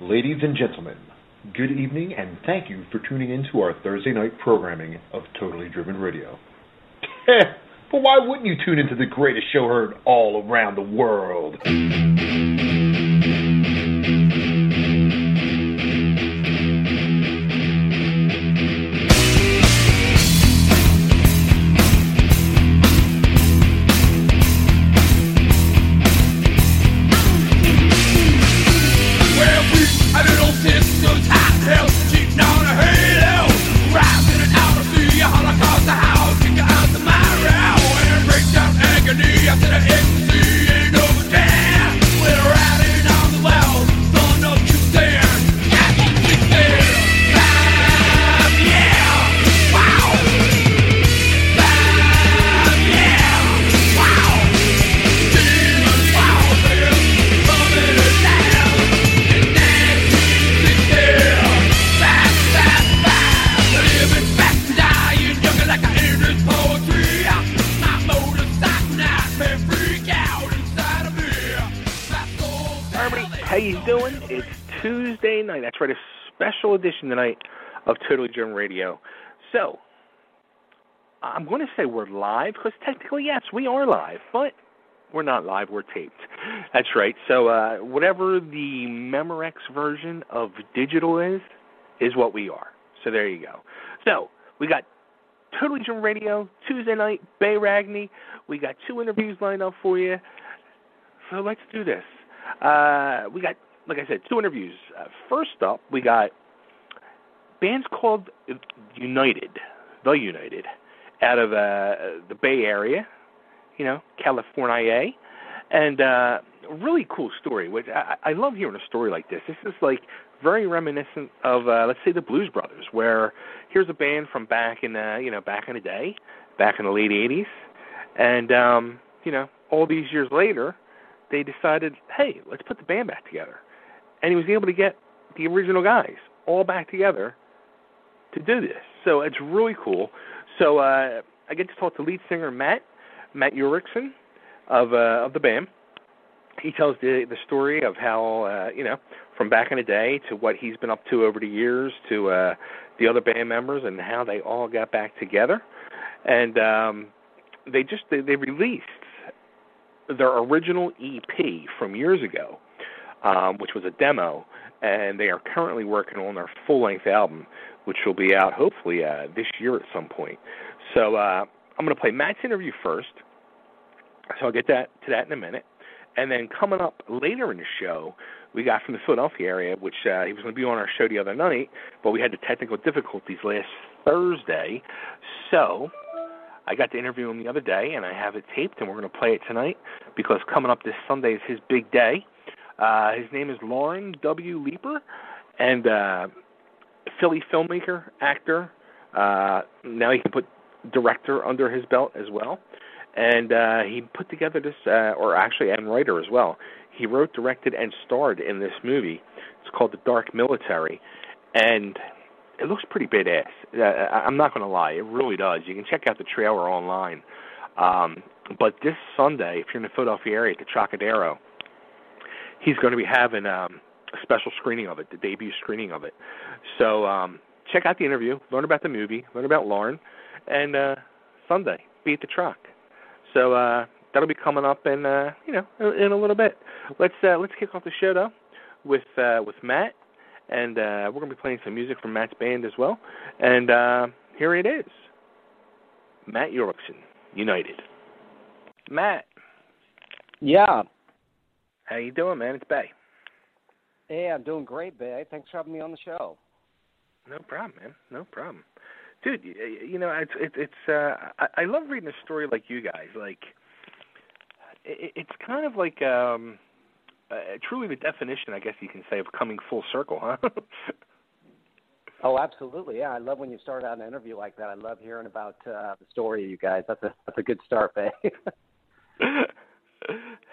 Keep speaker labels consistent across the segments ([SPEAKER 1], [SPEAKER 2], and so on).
[SPEAKER 1] Ladies and gentlemen, good evening and thank you for tuning in to our Thursday night programming of Totally Driven Radio. but why wouldn't you tune into the greatest show heard all around the world?
[SPEAKER 2] Totally Radio. So, I'm going to say we're live because technically, yes, we are live, but we're not live. We're taped. That's right. So, uh, whatever the Memorex version of digital is, is what we are. So there you go. So we got Totally Driven Radio Tuesday night. Bay Ragney. We got two interviews lined up for you. So let's do this. Uh, we got, like I said, two interviews. Uh, first up, we got bands called United, The United, out of uh, the Bay Area, you know, California, and uh, really cool story. Which I, I love hearing a story like this. This is like very reminiscent of, uh, let's say, the Blues Brothers, where here's a band from back in, uh, you know, back in the day, back in the late '80s, and um, you know, all these years later they decided, hey, let's put the band back together. And he was able to get the original guys all back together to do this. So it's really cool. So uh, I get to talk to lead singer Matt, Matt Ulricksen of uh, of the band. He tells the the story of how uh, you know from back in the day to what he's been up to over the years to uh, the other band members and how they all got back together. And um, they just they, they released their original EP from years ago, um, which was a demo, and they are currently working on their full length album, which will be out hopefully uh, this year at some point. So uh, I'm going to play Matt's interview first, so I'll get that to that in a minute. And then coming up later in the show, we got from the Philadelphia area, which uh, he was going to be on our show the other night, but we had the technical difficulties last Thursday. So I got to interview him the other day, and I have it taped, and we're going to play it tonight because coming up this Sunday is his big day. Uh, his name is Loren W. Lepre, and uh, Philly filmmaker, actor. Uh, now he can put director under his belt as well. And uh, he put together this, uh, or actually, and writer as well. He wrote, directed, and starred in this movie. It's called The Dark Military, and it looks pretty badass. Uh, I'm not going to lie, it really does. You can check out the trailer online. Um, but this Sunday, if you're in the Philadelphia area at the Trocadero, he's going to be having um, special screening of it, the debut screening of it. So um, check out the interview, learn about the movie, learn about Loren, and uh, Sunday, be at the Troc. So uh, that'll be coming up in uh, you know in, in a little bit. Let's uh, let's kick off the show though with uh, with Matt, and uh, we're gonna be playing some music from Matt's band as well. And uh, here it is, Matt Yorkson, United. Matt,
[SPEAKER 3] Yeah.
[SPEAKER 2] how you doing, man? It's Bay.
[SPEAKER 3] Hey, I'm doing great, Bay. Thanks for having me on the show.
[SPEAKER 2] No problem, man. No problem, dude. You know, it's it, it's. Uh, I, I love reading a story like you guys. Like, it, it's kind of like um, uh, truly the definition, I guess you can say, of coming full circle, huh?
[SPEAKER 3] Oh, absolutely. Yeah, I love when you start out an interview like that. I love hearing about uh, the story of you guys. That's a that's a good start, Bay.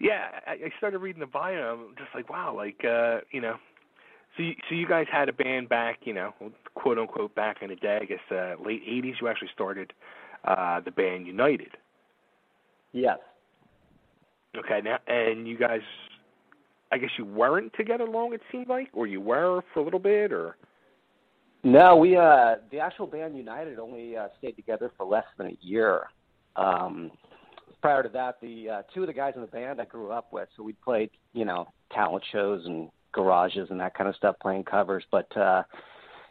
[SPEAKER 2] yeah, I, I started reading the bio. I'm just like, wow, like uh, you know. So, you, so you guys had a band back, you know, quote unquote, back in the day. I guess uh, late '80s. You actually started uh, the band United.
[SPEAKER 3] yes.
[SPEAKER 2] Okay, now and you guys, I guess you weren't together long. It seemed like, or you were for a little bit, or
[SPEAKER 3] No, we uh the actual band United only uh, stayed together for less than a year. Um prior to that, the uh, two of the guys in the band I grew up with, so we played, you know, talent shows and garages and that kind of stuff playing covers, but uh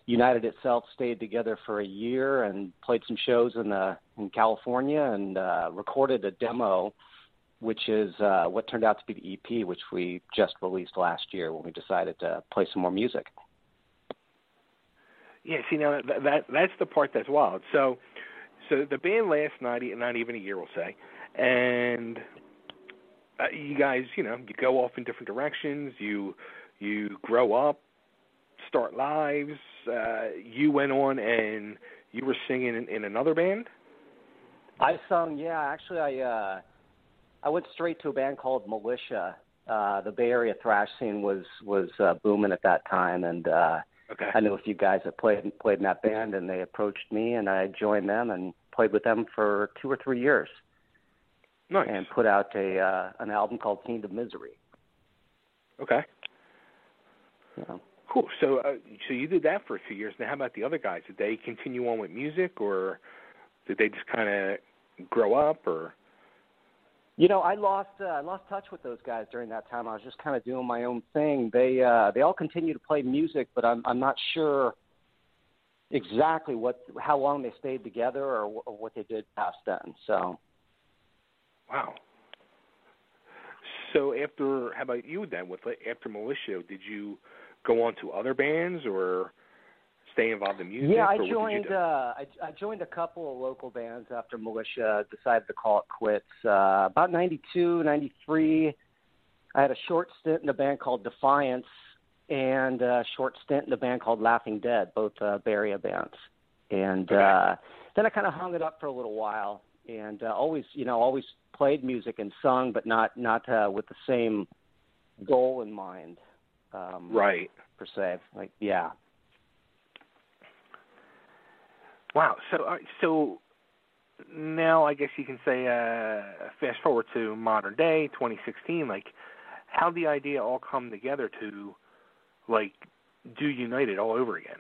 [SPEAKER 3] United itself stayed together for a year and played some shows in uh in California and uh recorded a demo which is uh what turned out to be the EP which we just released last year when we decided to play some more music.
[SPEAKER 2] yeah. See now that, that that's the part that's wild. So, so the band not e- not even a year, we'll say, and uh, you guys, you know, you go off in different directions. You you grow up, start lives. Uh, you went on and you were singing in, in another band.
[SPEAKER 3] I sung, yeah. Actually, I uh, I went straight to a band called Militia. Uh, the Bay Area thrash scene was was uh, booming at that time, and uh,
[SPEAKER 2] Okay.
[SPEAKER 3] I knew a few guys that played played in that band, and they approached me, and I joined them and played with them for two or three years,
[SPEAKER 2] Nice.
[SPEAKER 3] and put out a uh, an album called Fiend of Misery.
[SPEAKER 2] Okay.
[SPEAKER 3] Know.
[SPEAKER 2] Cool. So, uh, so you did that for a few years. Now, how about the other guys? Did they continue on with music, or did they just kind of grow up, or?
[SPEAKER 3] You know, I lost uh, I lost touch with those guys during that time. I was just kind of doing my own thing. They uh, they all continue to play music, but I'm I'm not sure exactly what how long they stayed together or, or what they did past then. So
[SPEAKER 2] Wow. So after, how about you then? With after Militia, did you go on to other bands or stay involved in music?
[SPEAKER 3] yeah, I joined
[SPEAKER 2] Did you do?
[SPEAKER 3] uh, I, I joined a couple of local bands after Militia decided to call it quits. Uh, about ninety two, ninety three. I had a short stint in a band called Defiance and a short stint in a band called Laughing Dead, both uh, Bay Area bands. And
[SPEAKER 2] Okay.
[SPEAKER 3] uh, then I kind of hung it up for a little while, and uh, always, you know, always played music and sung, but not not uh, with the same goal in mind. Um,
[SPEAKER 2] right.
[SPEAKER 3] Per se, like yeah.
[SPEAKER 2] Wow. So, uh, so now I guess you can say, uh, fast forward to modern day, 2016. Like, how the idea all come together to, like, do United all over again?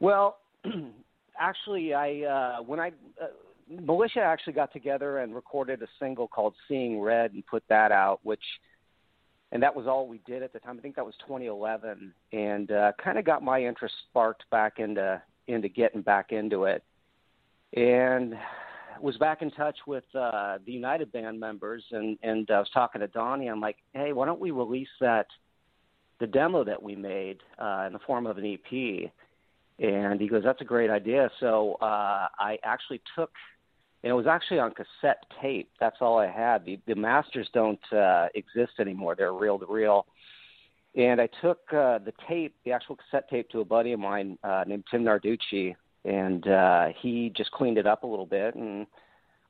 [SPEAKER 3] Well, actually, I uh, when I uh, Militia actually got together and recorded a single called "Seeing Red" and put that out, which and that was all we did at the time. I think that was 2011, and uh, kind of got my interest sparked back into into getting back into it, and was back in touch with uh, the United band members, and and I was talking to Donnie. I'm like, hey, why don't we release that the demo that we made uh, in the form of an EP? And he goes, "That's a great idea." So uh, I actually took, and it was actually on cassette tape. That's all I had. The the masters don't uh, exist anymore; they're reel to reel. And I took uh, the tape, the actual cassette tape, to a buddy of mine uh, named Tim Narducci, and uh, he just cleaned it up a little bit, and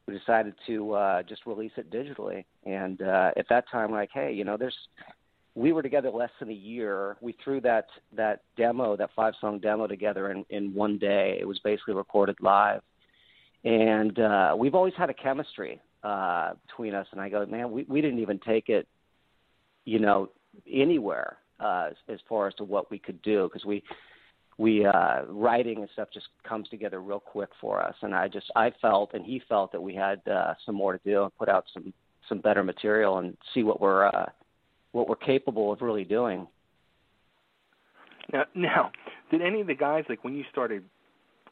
[SPEAKER 3] we decided to uh, just release it digitally. And uh, at that time, like, hey, you know, there's we were together less than a year. We threw that that demo, that five song demo together in in one day. It was basically recorded live, and uh, we've always had a chemistry uh, between us. And I go, man, we we didn't even take it, you know, anywhere uh, as, far as to what we could do because we we uh writing and stuff just comes together real quick for us and i just i felt and he felt that we had uh some more to do and put out some some better material and see what we're uh what we're capable of really doing.
[SPEAKER 2] Now, now, did any of the guys like when you started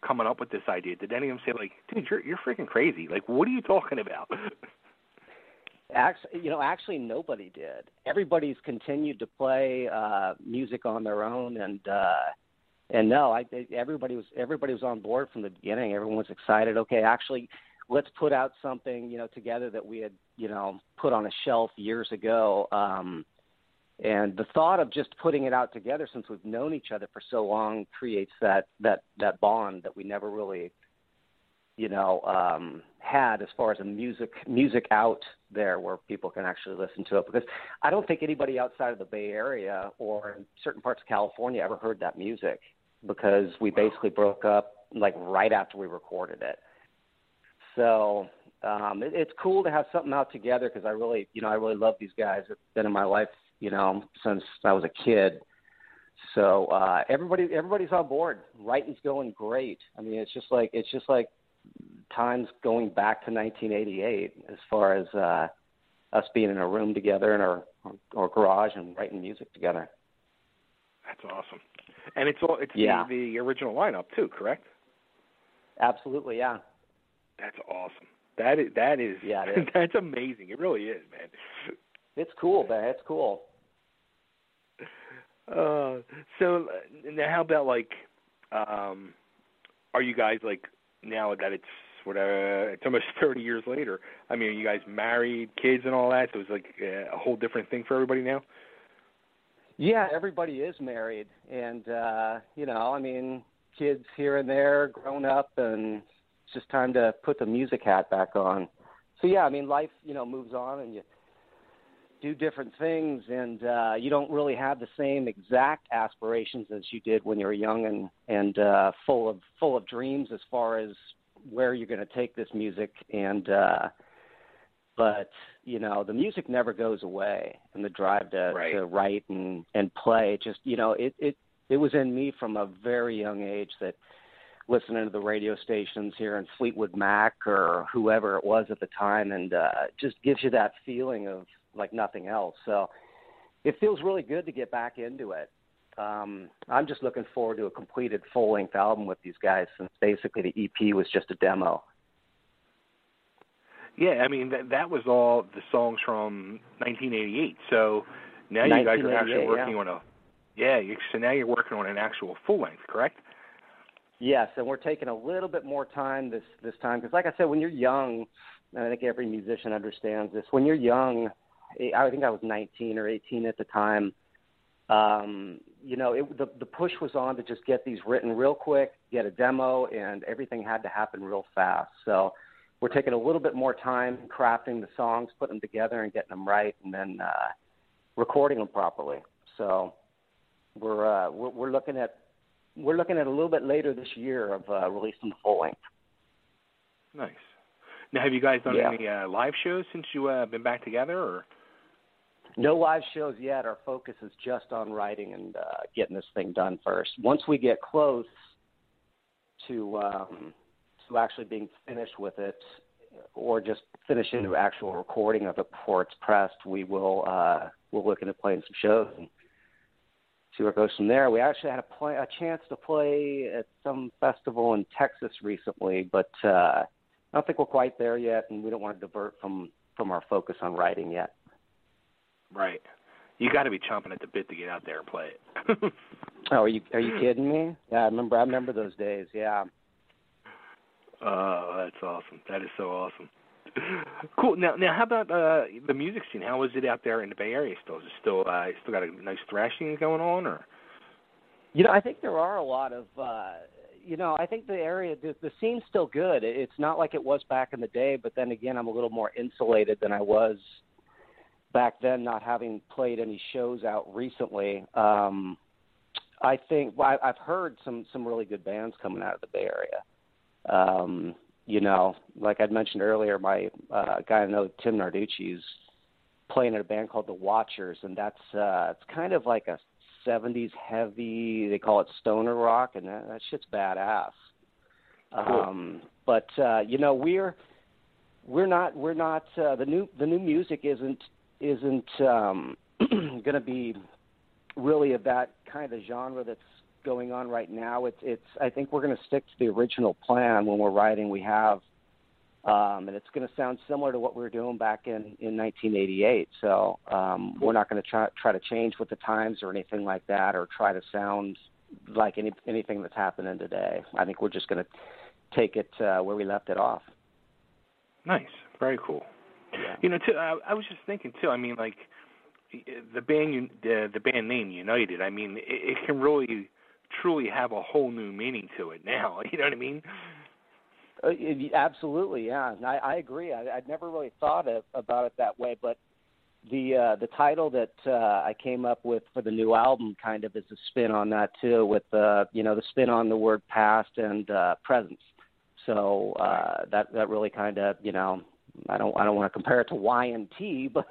[SPEAKER 2] coming up with this idea? Did any of them say like, "Dude, you're you're freaking crazy! Like, what are you talking about?"
[SPEAKER 3] Actually, you know, actually nobody did. Everybody's continued to play uh music on their own and uh and no, I everybody was everybody was on board from the beginning. Everyone was excited. Okay, actually let's put out something, you know, together that we had, you know, put on a shelf years ago. Um and the thought of just putting it out together since we've known each other for so long creates that that that bond that we never really you know um had as far as a music music out there where people can actually listen to it because I don't think anybody outside of the Bay Area or in certain parts of California ever heard that music because we basically broke up like right after we recorded it. So Um, it, it's cool to have something out together because I really, you know, I really love these guys. It's been in my life, you know, since I was a kid. So uh, everybody, everybody's on board. Writing's going great. I mean, it's just like it's just like times going back to 1988 as far as uh, us being in a room together in our or garage and writing music together.
[SPEAKER 2] That's awesome. And it's all it's
[SPEAKER 3] Yeah.
[SPEAKER 2] the, the original lineup too, correct?
[SPEAKER 3] Absolutely, yeah.
[SPEAKER 2] That's awesome. That is that is
[SPEAKER 3] Yeah, is.
[SPEAKER 2] that's amazing. It really is, man.
[SPEAKER 3] It's cool, man. It's cool.
[SPEAKER 2] Uh, so uh, now how about like, um, are you guys like now that it's whatever it's almost thirty years later? I mean, are you guys married, kids, and all that? So it's like uh, a whole different thing for everybody now.
[SPEAKER 3] Yeah, everybody is married, and uh, you know, I mean, kids here and there, grown up, and it's just time to put the music hat back on. So yeah, I mean, life, you know, moves on, and you do different things, and uh, you don't really have the same exact aspirations as you did when you were young and and uh, full of full of dreams as far as where you're going to take this music and. uh but you know the music never goes away and the drive to
[SPEAKER 2] Right.
[SPEAKER 3] to write and and play just you know it it it was in me from a very young age that listening to the radio stations here in Fleetwood Mac or whoever it was at the time and uh just gives you that feeling of like nothing else so it feels really good to get back into it um I'm just looking forward to a completed full length album with these guys since basically the EP was just a demo
[SPEAKER 2] Yeah, I mean that that was all the songs from 1988. So now you guys are actually working
[SPEAKER 3] yeah.
[SPEAKER 2] on a yeah. You, so now you're working on an actual full length, correct?
[SPEAKER 3] Yes, and we're taking a little bit more time this this time because, like I said, when you're young, and I think every musician understands this. When you're young, I think I was 19 or 18 at the time. Um, you know, it, the the push was on to just get these written real quick, get a demo, and everything had to happen real fast. So we're taking a little bit more time crafting the songs, putting them together, and getting them right, and then uh, recording them properly. So we're uh, we're, we're looking at we're looking at a little bit later this year of uh, releasing the full length.
[SPEAKER 2] Nice. Now, have you guys done
[SPEAKER 3] Yeah.
[SPEAKER 2] any uh, live shows since you uh, been back together? Or
[SPEAKER 3] No live shows yet. Our focus is just on writing and uh, getting this thing done first. Once we get close to um, to actually being finished with it, or just finishing the actual recording of it before it's pressed, we will uh, we'll look into playing some shows and see where it goes from there. We actually had a, play, a chance to play at some festival in Texas recently, but uh, I don't think we're quite there yet, and we don't want to divert from from our focus on writing yet.
[SPEAKER 2] Right? You got to be chomping at the bit to get out there and play it.
[SPEAKER 3] Oh, are you are you kidding me? Yeah, I remember. I remember those days. Yeah.
[SPEAKER 2] Oh, that's awesome. That is so awesome. Cool. Now, now, how about uh the music scene? How is it out there in the Bay Area? Still, is it still uh, still got a nice thrashing going on, or
[SPEAKER 3] You know, I think there are a lot of. uh You know, I think the area, the, the scene's still good. It's not like it was back in the day, but then again, I'm a little more insulated than I was back then, not having played any shows out recently. Um I think well, I, I've heard some some really good bands coming out of the Bay Area. Um, you know, like I'd mentioned earlier, my uh, guy I know, Tim Narducci's playing in a band called the Watchers, and that's uh, it's kind of like a '70s heavy. They call it stoner rock, and that, that shit's badass.
[SPEAKER 2] Cool.
[SPEAKER 3] Um, but uh, you know, we're we're not we're not uh, the new the new music isn't isn't um, going to be really of that kind of genre that's going on right now. It's it's I think we're going to stick to the original plan when we're writing. We have um, and it's going to sound similar to what we were doing back in in 1988. So um, we're not going to try try to change with the times or anything like that, or try to sound like any anything that's happening today. I think we're just going to take it uh, where we left it off.
[SPEAKER 2] nice, very cool.
[SPEAKER 3] Yeah.
[SPEAKER 2] You know, too, I, I was just thinking too. I mean, like the band, the the band name United. I mean, it, it can really, truly have a whole new meaning to it now. You know what I mean?
[SPEAKER 3] Uh, it- absolutely, yeah. I, I agree. I, I'd never really thought of, about it that way, but the uh, the title that uh, I came up with for the new album kind of is a spin on that too, with uh, you know the spin on the word past and uh, presence.
[SPEAKER 4] So uh, that that really kind of you know I don't I don't want to compare it to Y and T, but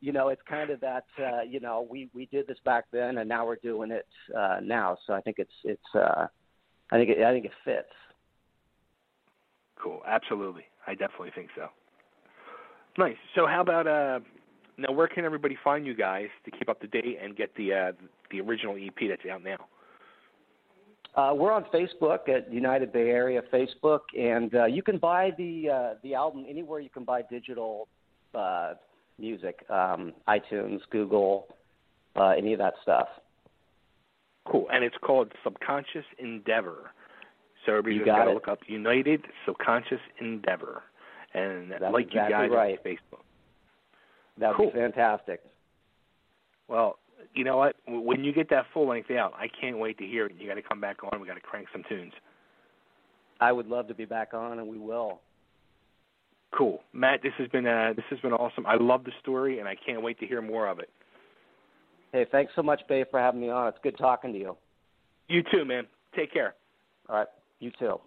[SPEAKER 4] you know it's kind of that uh, you know we we did this back then and now we're doing it uh, now. So I think it's it's uh, I think it, I think it fits.
[SPEAKER 2] Cool. Absolutely. I definitely think so. Nice. So how about uh now where can everybody find you guys to keep up to date and get the uh the original EP that's out now?
[SPEAKER 4] Uh, we're on Facebook at United Bay Area Facebook, and uh, you can buy the uh, the album anywhere you can buy digital uh, music, um, iTunes, Google, uh, any of that stuff.
[SPEAKER 2] Cool. And it's called Subconscious Endeavor. So everybody's
[SPEAKER 4] You
[SPEAKER 2] got to look up United Subconscious Endeavor, and
[SPEAKER 4] That's
[SPEAKER 2] like
[SPEAKER 4] exactly
[SPEAKER 2] you guys
[SPEAKER 4] right.
[SPEAKER 2] on Facebook.
[SPEAKER 4] That'd
[SPEAKER 2] Cool.
[SPEAKER 4] be fantastic.
[SPEAKER 2] Well, you know what? When you get that full length out, I can't wait to hear it. You got to come back on. We got to crank some tunes.
[SPEAKER 4] I would love to be back on, and we will.
[SPEAKER 2] Cool, Matt. This has been uh, this has been awesome. I love the story, and I can't wait to hear more of it.
[SPEAKER 4] Hey, thanks so much, Bay, for having me on. It's good talking to you.
[SPEAKER 2] You too, man. Take care.
[SPEAKER 4] All right, you too.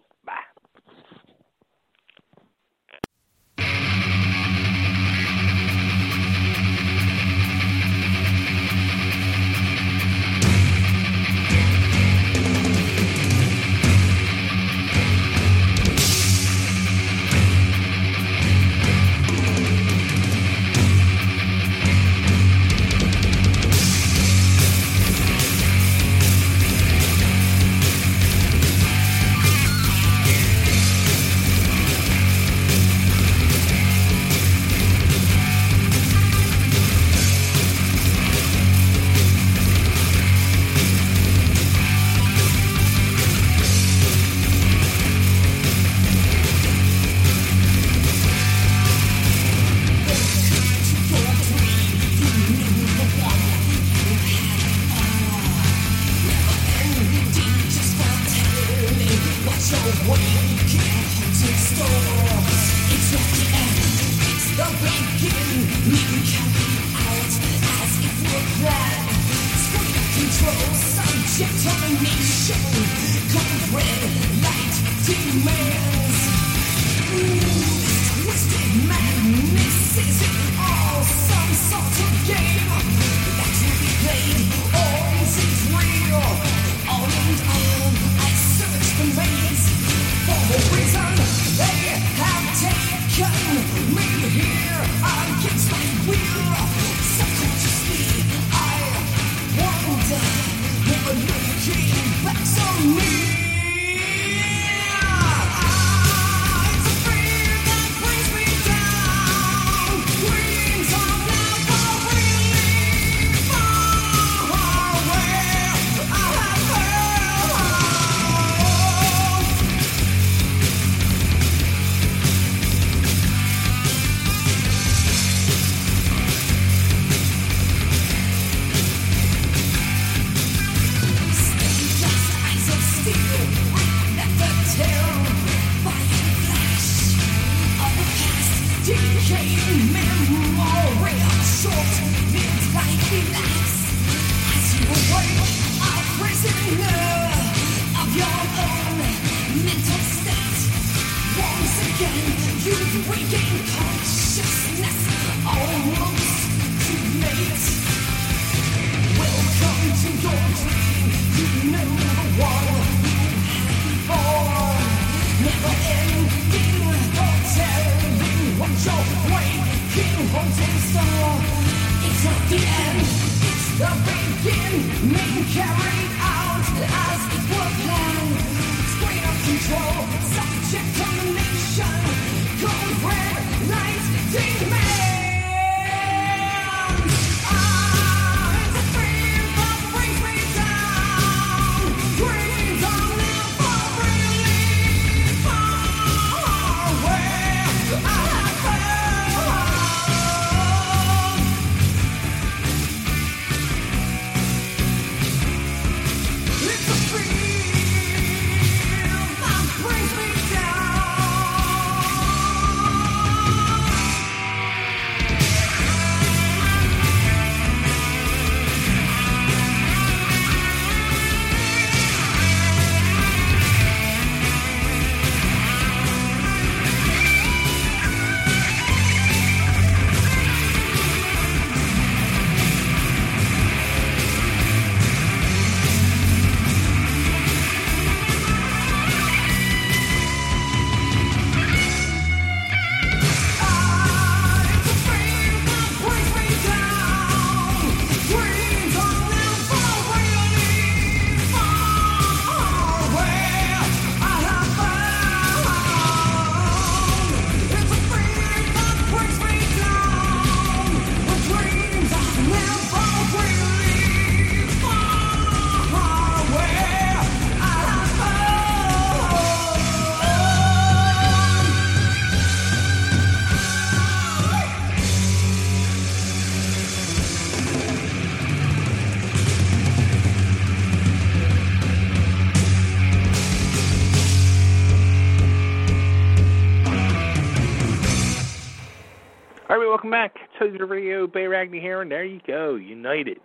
[SPEAKER 2] To radio. Bay Ragney here, and there you go, United,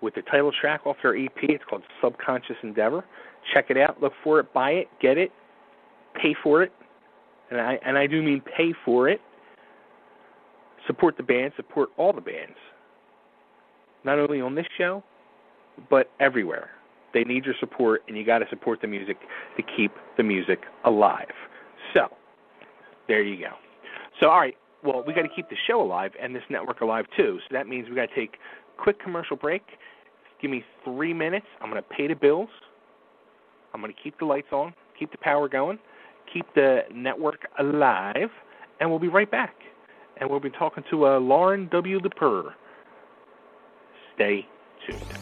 [SPEAKER 2] with the title track off their EP. It's called Subconscious Endeavor. Check it out, look for it, buy it, get it, pay for it, and I and I do mean pay for it. Support the band, support all the bands, not only on this show, but everywhere. They need your support, and you got to support the music to keep the music alive. So, there you go. So, all right, well, we got to keep the show alive and this network alive too. So that means we got to take a quick commercial break. Give me three minutes. I'm going to pay the bills. I'm going to keep the lights on, keep the power going, keep the network alive, and we'll be right back. And we'll be talking to uh, Loren W. Lepre. Stay tuned.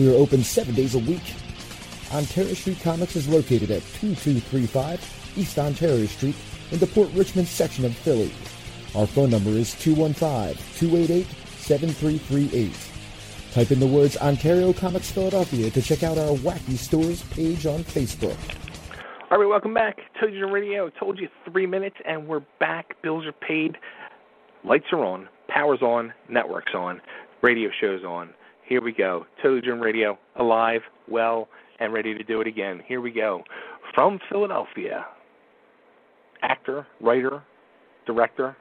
[SPEAKER 5] We are open seven days a week. Ontario Street Comics is located at 2235 East Ontario Street in the Port Richmond section of Philly. Our phone number is 215-288-7338. Type in the words Ontario Comics Philadelphia to check out our Wacky Stores page on Facebook.
[SPEAKER 2] All right, welcome back. Told you radio. Told you three minutes, and we're back. Bills are paid. Lights are on. Power's on. Network's on. Radio show's on. Here we go. Totally Driven Radio, alive, well, and ready to do it again. Here we go. From Philadelphia, actor, writer, director,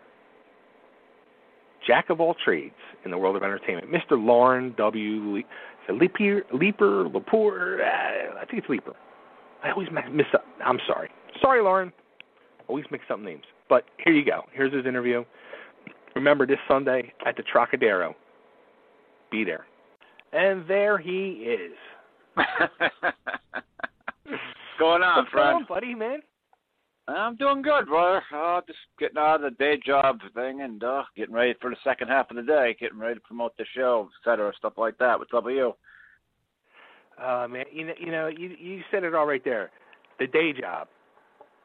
[SPEAKER 2] jack of all trades in the world of entertainment, Mr. Loren W. Le- Leaper, Leaper, Lepore, uh, I think it's Leaper. I always miss up. I'm sorry. Sorry, Loren. Always mix up names. But here you go. Here's his interview. Remember this Sunday at the Trocadero. Be there. And there he is.
[SPEAKER 6] going on,
[SPEAKER 2] What's
[SPEAKER 6] friend?
[SPEAKER 2] going buddy, man?
[SPEAKER 6] I'm doing good, brother. Uh, just getting out of the day job thing and uh, getting ready for the second half of the day, getting ready to promote the show, et cetera, stuff like that. What's up with you?
[SPEAKER 2] Uh, man, you know, you know, you you said it all right there. The day job.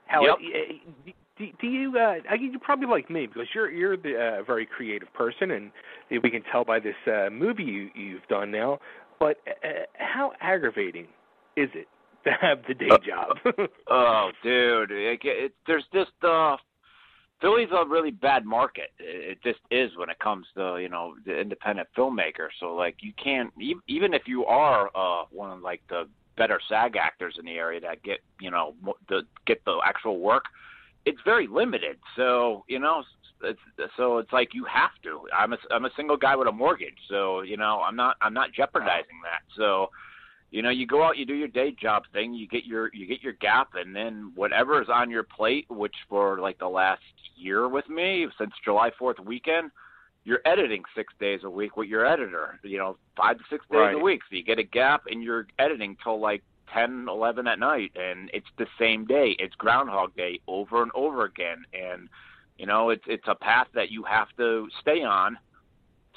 [SPEAKER 2] How
[SPEAKER 6] Yep.
[SPEAKER 2] do, do, do you? Uh, I mean, you're probably like me because you're you're the uh, very creative person, and we can tell by this uh, movie you, you've done now. But uh, how aggravating is it to have the day job?
[SPEAKER 6] Oh, dude, it, it, there's just uh, Philly's a really bad market. It, it just is when it comes to you know the independent filmmaker. So like you can't even if you are uh one of like the better SAG actors in the area that get you know the get the actual work, it's very limited. So you know. It's, so it's like you have to. I'm a I'm a single guy with a mortgage, so you know I'm not I'm not jeopardizing that. So you know you go out you do your day job thing you get your you get your gap and then whatever is on your plate which for like the last year with me since july 4th weekend you're editing six days a week with your editor you know five to six days
[SPEAKER 2] Right.
[SPEAKER 6] a week so you get a gap and you're editing till like ten eleven at night and it's the same day it's groundhog day over and over again and you know it's it's a path that you have to stay on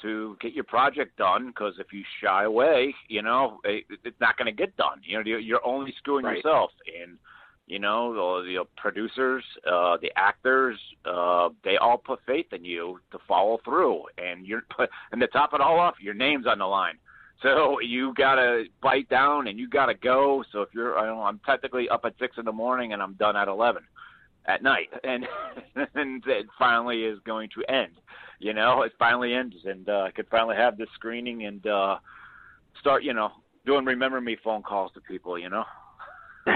[SPEAKER 6] to get your project done because if you shy away, you know, it, it's not going to get done. You know, you're- you're only screwing
[SPEAKER 2] Right.
[SPEAKER 6] yourself. And you know, the, the producers, uh, the actors, uh, they all put faith in you to follow through. And you're and to top it all off, your name's on the line. So you gotta bite down and you gotta go. So if you're, I don't know, I'm technically up at six in the morning and I'm done at eleven at night, and and it finally is going to end. You know, it finally ends, and uh, I could finally have this screening and uh, start, you know, doing remember me phone calls to people. You know.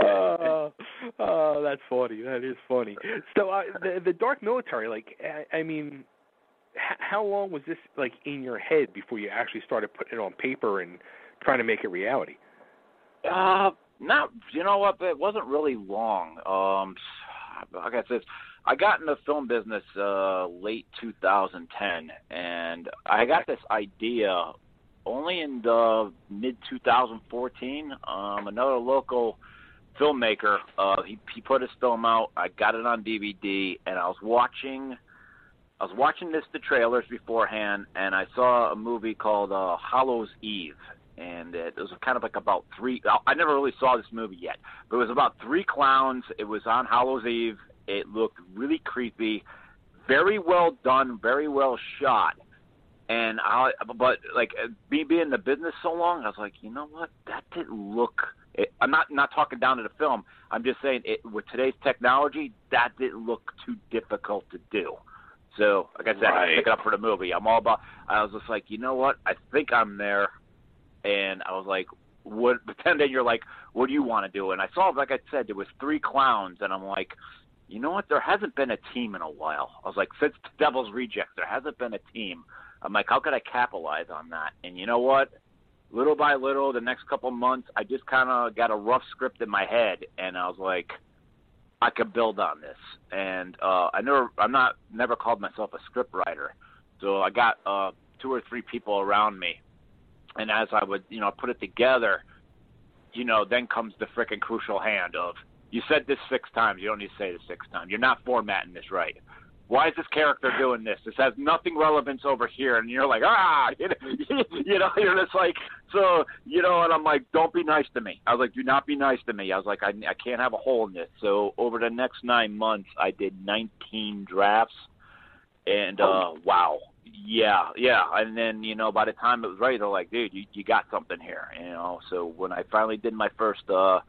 [SPEAKER 2] oh, oh, that's funny. That is funny. So uh, the the dark military, like, I, I mean, how long was this like in your head before you actually started putting it on paper and trying to make it reality?
[SPEAKER 6] Uh, not. You know what? It wasn't really long. Um, like I said, I got in the film business uh late 2010, and I got this idea only in the mid 2014. Um, another local filmmaker, uh, he he put his film out. I got it on DVD, and I was watching. I was watching this the trailers beforehand, and I saw a movie called uh, Hollow's Eve, and it was kind of like about three. I never really saw this movie yet, but it was about three clowns. It was on Hollow's Eve. It looked really creepy, very well done, very well shot. And I, but like me being in the business so long, I was like, you know what? That didn't look. It, I'm not not talking down to the film. I'm just saying it with today's technology, that didn't look too difficult to do. So, like I said, I
[SPEAKER 2] Right.
[SPEAKER 6] pick it up for the movie. I'm all about. I was just like, you know what? I think I'm there, and I was like, what? But then, then you're like, what do you want to do? And I saw, like I said, there was three clowns, and I'm like, you know what? There hasn't been a team in a while. I was like, since the Devil's Rejects, there hasn't been a team. I'm like, how could I capitalize on that? And you know what? Little by little, the next couple months, I just kind of got a rough script in my head, and I was like, I could build on this. And uh, I never, I'm not, never called myself a script writer, so I got uh, two or three people around me, and as I would, you know, put it together, you know, then comes the frickin' crucial hand of, you said this six times, you don't need to say this six times. You're not formatting this right why is this character doing this? This has nothing relevance over here, and you're like, ah, you know, you know, you're just like, so, you know, and I'm like, don't be nice to me. I was like, do not be nice to me. I was like, I, I can't have a hole in this. So over the next nine months, I did 19 drafts, and uh, wow, yeah, yeah. And then you know, by the time it was ready, they're like, dude, you you got something here, you know. So when I finally did my first uh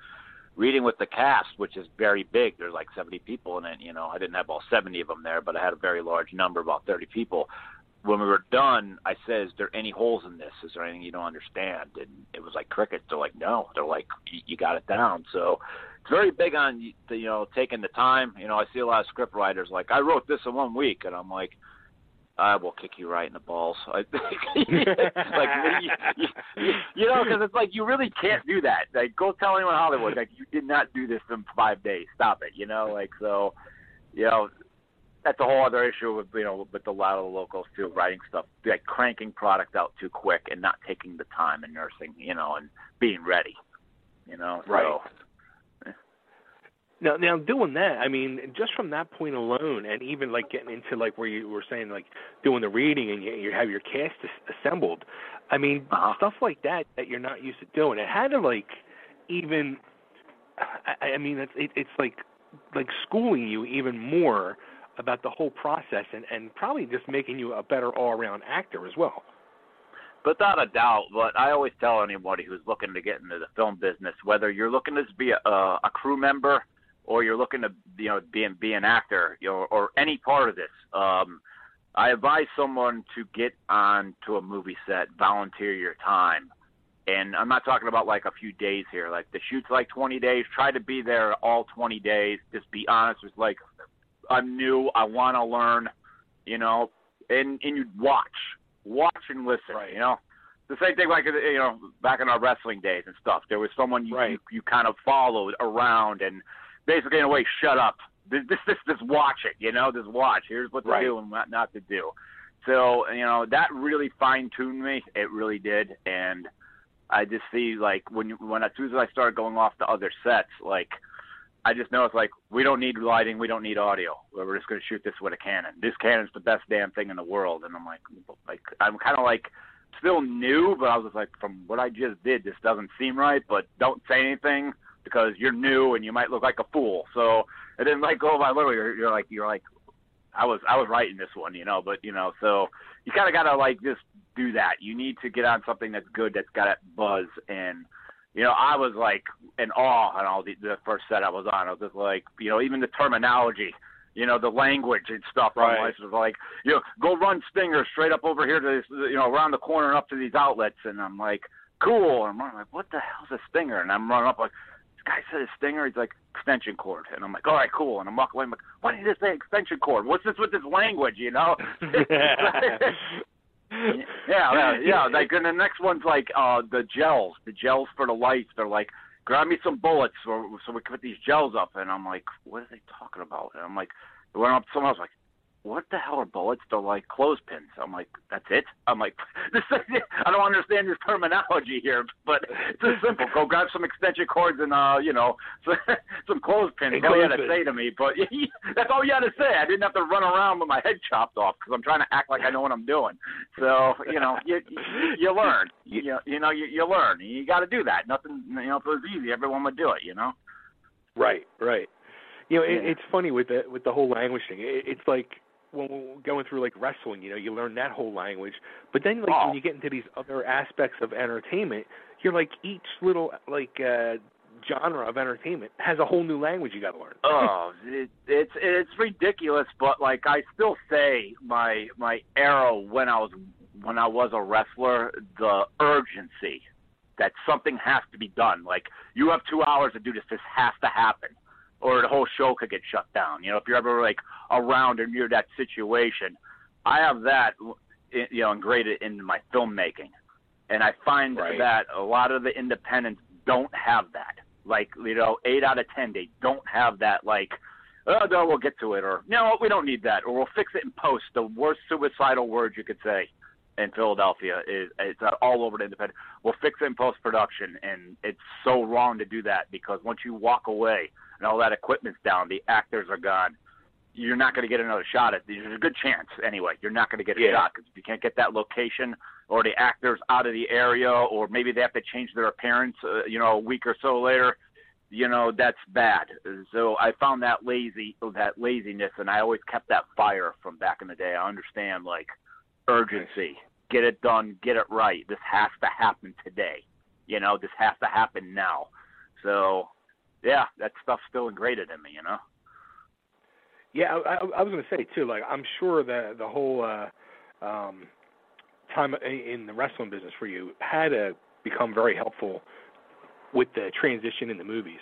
[SPEAKER 6] reading with the cast, which is very big. There's like 70 people in it. You know, I didn't have all 70 of them there, but I had a very large number, about 30 people. When we were done, I said, "Is there any holes in this? Is there anything you don't understand?" And it was like crickets. They're like, "No." They're like, "You got it down." So it's very big on you know taking the time. You know, I see a lot of script writers like, "I wrote this in one week," and I'm like. I will kick you right in the balls. I think, like you, you, you, you know, because it's like you really can't do that. Like, go tell anyone in Hollywood, like you did not do this in five days. Stop it. You know, like so, you know, that's a whole other issue with you know with a lot of the locals too, writing stuff like cranking product out too quick and not taking the time and nursing, you know, and being ready. You know, so,
[SPEAKER 2] Right. Now, now doing that, I mean, just from that point alone, and even like getting into like where you were saying like doing the reading and you, you have your cast assembled. I mean,
[SPEAKER 6] Uh-huh.
[SPEAKER 2] stuff like that that you're not used to doing. It had to like even. I, I mean, it's it, it's like like schooling you even more about the whole process and and probably just making you a better all around actor as well.
[SPEAKER 6] Without a doubt, but I always tell anybody who's looking to get into the film business, whether you're looking to be a, a crew member or you're looking to you know be, be an actor, you know, or any part of this, um, I advise someone to get on to a movie set, volunteer your time, and I'm not talking about like a few days here. Like the shoot's like 20 days. Try to be there all 20 days. Just be honest with like, I'm new. I want to learn, you know, and and you watch, watch and listen.
[SPEAKER 2] Right.
[SPEAKER 6] You know, the same thing like you know back in our wrestling days and stuff. There was someone you
[SPEAKER 2] Right.
[SPEAKER 6] you, you kind of followed around and basically in a way shut up. This this this just watch it. You know, just watch. Here's what to
[SPEAKER 2] Right.
[SPEAKER 6] do and what not to do. So you know that really fine tuned me. It really did, and I just see like when you, when as soon as I started going off to other sets, like I just know it's like we don't need lighting, we don't need audio. We're just going to shoot this with a Canon. This Canon's the best damn thing in the world, and I'm like, like I'm kind of like still new, but I was just like, from what I just did, this doesn't seem right. But don't say anything because you're new and you might look like a fool. So and then like go by literally, you're, you're like you're like I was I was writing this one, you know, but you know, so you kind of got to like just do that. You need to get on something that's good, that's got that buzz, and you know, I was like in awe on all the, the first set I was on. I was just like, you know, even the terminology, you know, the language and stuff.
[SPEAKER 2] Right.
[SPEAKER 6] I was like, you know, go run Stinger straight up over here to this, you know, around the corner and up to these outlets, and I'm like, cool. And I'm running like, what the hell's a Stinger? And I'm running up like. Guy said a stinger. He's like extension cord, and I'm like, all right, cool. And I'm walking away. I'm like, why did he say extension cord? What's this with this language? You know? yeah, yeah, yeah. Like, and the next one's like uh the gels, the gels for the lights. They're like, grab me some bullets so, so we can put these gels up. And I'm like, what are they talking about? And I'm like, went up to someone else like, what the hell are bullets? They're like clothespins. I'm like, that's it. I'm like, this. I don't understand your terminology here, but it's just simple. Go grab some extension cords and uh, you know, some clothespins. That's all you had to say to me, but that's all you had to say. I didn't have to run around with my head chopped off because I'm trying to act like I know what I'm doing. So you know, you you, you learn. You, you know, you, you learn. You got to do that. Nothing. You know, if it was easy, everyone would do it. You know.
[SPEAKER 2] Right, right. You know, it, it's funny with the with the whole language thing. It, it's like when we're going through like wrestling, you know, you learn that whole language, but then like
[SPEAKER 6] Oh.
[SPEAKER 2] when you get into these other aspects of entertainment, you're like each little like uh genre of entertainment has a whole new language you got to learn.
[SPEAKER 6] oh, it, it's it's ridiculous, but like I still say my my era when I was when I was a wrestler, the urgency that something has to be done. Like you have two hours to do this. This has to happen, or the whole show could get shut down. You know, if you're ever like around or near that situation, I have that you know ingrained in my filmmaking, and I find
[SPEAKER 2] Right.
[SPEAKER 6] that a lot of the independents don't have that. Like you know, eight out of ten, they don't have that. Like, oh no, we'll get to it, or no, we don't need that, or we'll fix it in post. The worst suicidal words you could say in Philadelphia is it's all over the independent. We'll fix it in post production, and it's so wrong to do that because once you walk away and all that equipment's down, the actors are gone. You're not going to get another shot at. There's a good chance anyway. You're not going to get a
[SPEAKER 2] Yeah.
[SPEAKER 6] shot because if you can't get that location or the actors out of the area, or maybe they have to change their appearance, uh, you know, a week or so later, you know, that's bad. So I found that lazy, that laziness, and I always kept that fire from back in the day. I understand like urgency, get it done, get it right. This has to happen today. You know, this has to happen now. So, yeah, that stuff's still ingrained in me. You know.
[SPEAKER 2] Yeah, I, I, was going to say too. Like, I'm sure that the whole uh, um, time in the wrestling business for you had to become very helpful with the transition in the movies.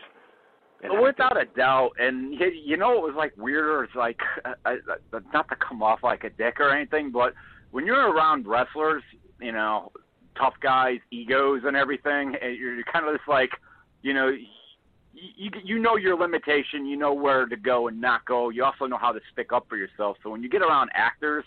[SPEAKER 2] And
[SPEAKER 6] Without a doubt, and you, you know, it was like weirder. It's like I, I, not to come off like a dick or anything, but when you're around wrestlers, you know, tough guys, egos, and everything, eh, and you're kind of just like, you know, you, you you know your limitation. You know where to go and not go. You also know how to stick up for yourself. So when you get around actors